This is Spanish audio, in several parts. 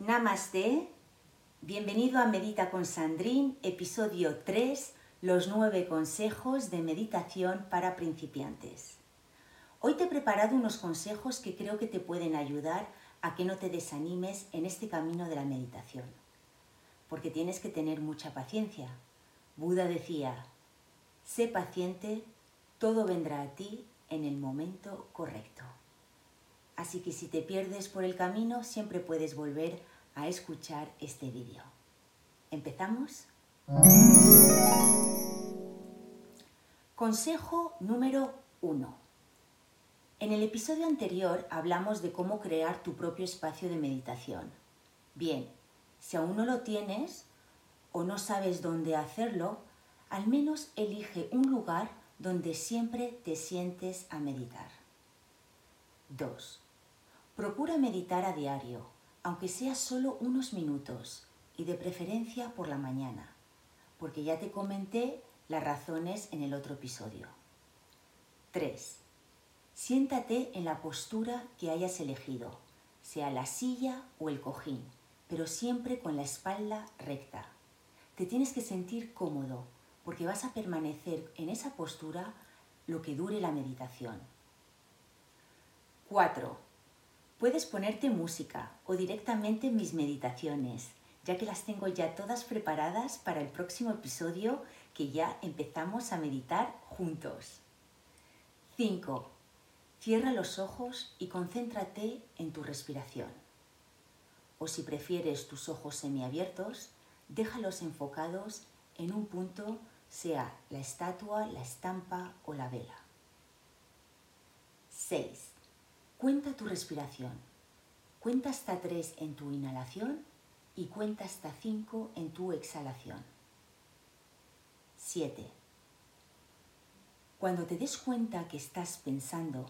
Namaste, bienvenido a Medita con Sandrín, episodio 3, los nueve consejos de meditación para principiantes. Hoy te he preparado unos consejos que creo que te pueden ayudar a que no te desanimes en este camino de la meditación, porque tienes que tener mucha paciencia. Buda decía, sé paciente, todo vendrá a ti en el momento correcto. Así que si te pierdes por el camino, siempre puedes volver a escuchar este vídeo. ¿Empezamos? Consejo número 1. En el episodio anterior hablamos de cómo crear tu propio espacio de meditación. Bien, si aún no lo tienes o no sabes dónde hacerlo, al menos elige un lugar donde siempre te sientes a meditar. 2. Procura meditar a diario, aunque sea solo unos minutos y de preferencia por la mañana, porque ya te comenté las razones en el otro episodio. 3. Siéntate en la postura que hayas elegido, sea la silla o el cojín, pero siempre con la espalda recta. Te tienes que sentir cómodo, porque vas a permanecer en esa postura lo que dure la meditación. 4 Puedes ponerte música o directamente mis meditaciones, ya que las tengo ya todas preparadas para el próximo episodio que ya empezamos a meditar juntos. 5. Cierra los ojos y concéntrate en tu respiración. O si prefieres tus ojos semiabiertos, déjalos enfocados en un punto, sea la estatua, la estampa o la vela. 6. Cuenta tu respiración. Cuenta hasta 3 en tu inhalación y cuenta hasta 5 en tu exhalación. 7. Cuando te des cuenta que estás pensando,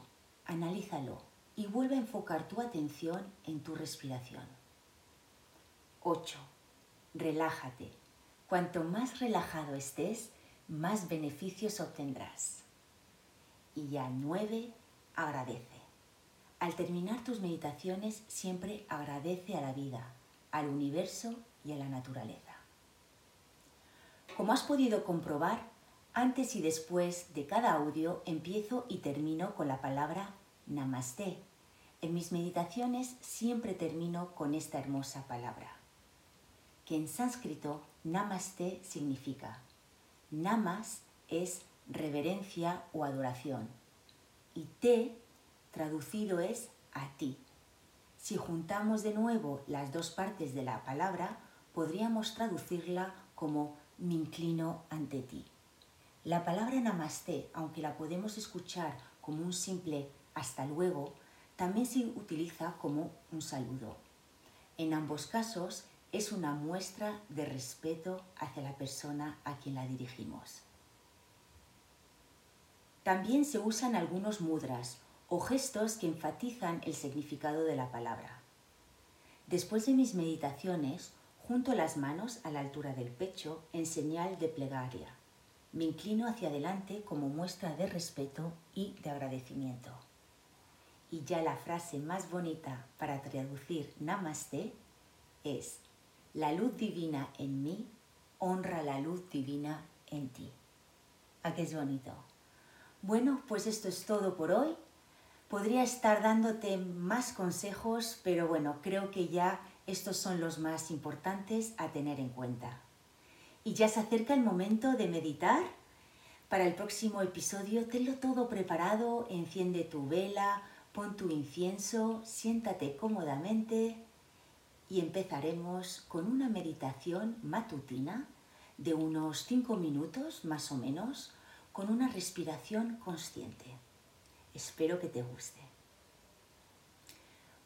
analízalo y vuelve a enfocar tu atención en tu respiración. 8. Relájate. Cuanto más relajado estés, más beneficios obtendrás. Y ya 9. Agradece. Al terminar tus meditaciones siempre agradece a la vida, al universo y a la naturaleza. Como has podido comprobar, antes y después de cada audio empiezo y termino con la palabra Namaste. En mis meditaciones siempre termino con esta hermosa palabra, que en sánscrito Namaste significa Namas es reverencia o adoración y te traducido es a ti. Si juntamos de nuevo las dos partes de la palabra, podríamos traducirla como me inclino ante ti. La palabra namaste, aunque la podemos escuchar como un simple hasta luego, también se utiliza como un saludo. En ambos casos es una muestra de respeto hacia la persona a quien la dirigimos. También se usan algunos mudras o gestos que enfatizan el significado de la palabra. Después de mis meditaciones, junto las manos a la altura del pecho en señal de plegaria. Me inclino hacia adelante como muestra de respeto y de agradecimiento. Y ya la frase más bonita para traducir Namaste es, la luz divina en mí honra la luz divina en ti. ¿A qué es bonito? Bueno, pues esto es todo por hoy Podría estar dándote más consejos, pero bueno, creo que ya estos son los más importantes a tener en cuenta. Y ya se acerca el momento de meditar. Para el próximo episodio, tenlo todo preparado, enciende tu vela, pon tu incienso, siéntate cómodamente y empezaremos con una meditación matutina de unos 5 minutos más o menos, con una respiración consciente. Espero que te guste.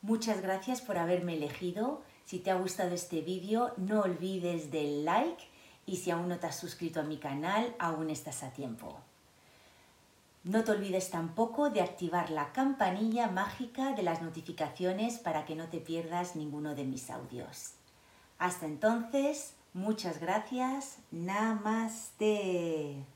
Muchas gracias por haberme elegido. Si te ha gustado este vídeo, no olvides del like y si aún no te has suscrito a mi canal, aún estás a tiempo. No te olvides tampoco de activar la campanilla mágica de las notificaciones para que no te pierdas ninguno de mis audios. Hasta entonces, muchas gracias. Namaste.